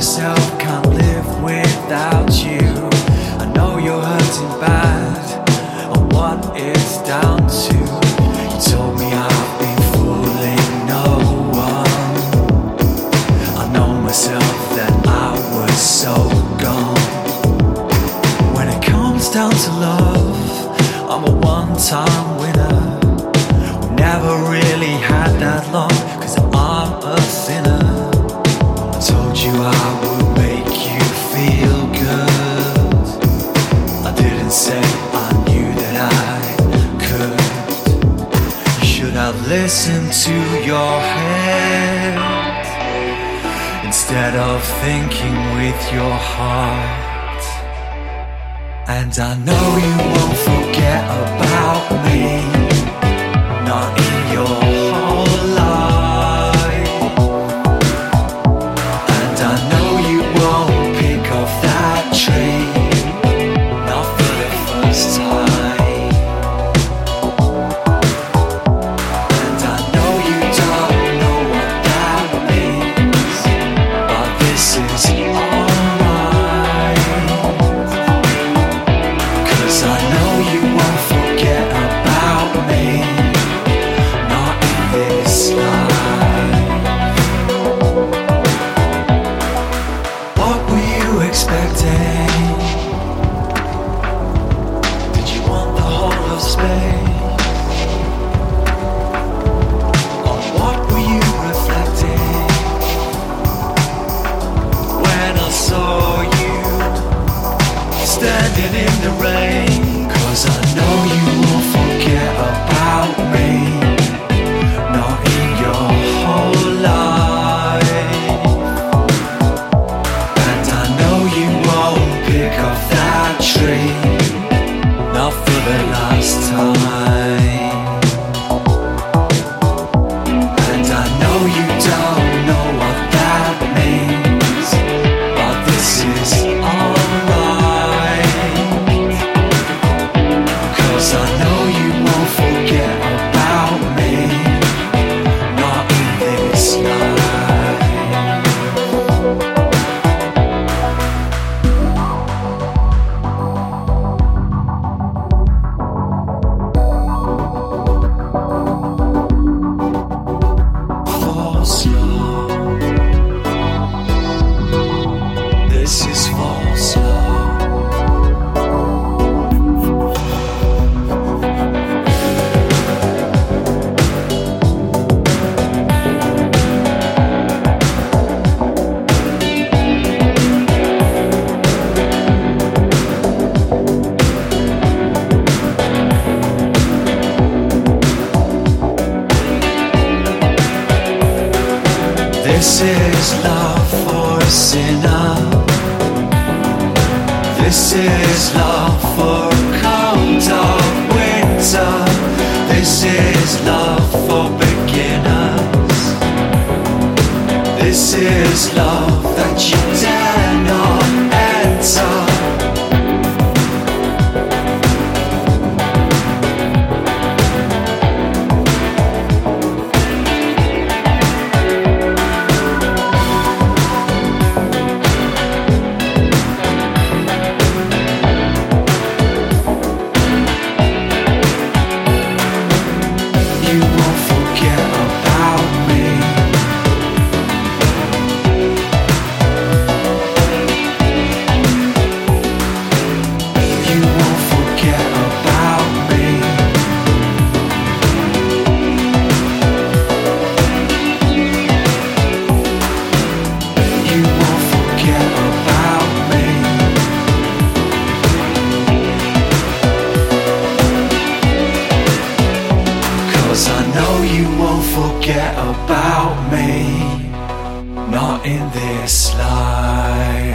myself, can't live without you. I know you're hurting bad, and what it's down to. You told me I've been fooling no one. I know myself that I was so gone. When it comes down to love, I'm a one time winner. We never really had that long, listened to your head instead of thinking with your heart. And I know you won't forget about me, not in your whole life. And I know you won't pick up that tree, not for the first time. This is love for a sinner. This is love for a cold dark winter. This is love for beginners. This is love not in this life.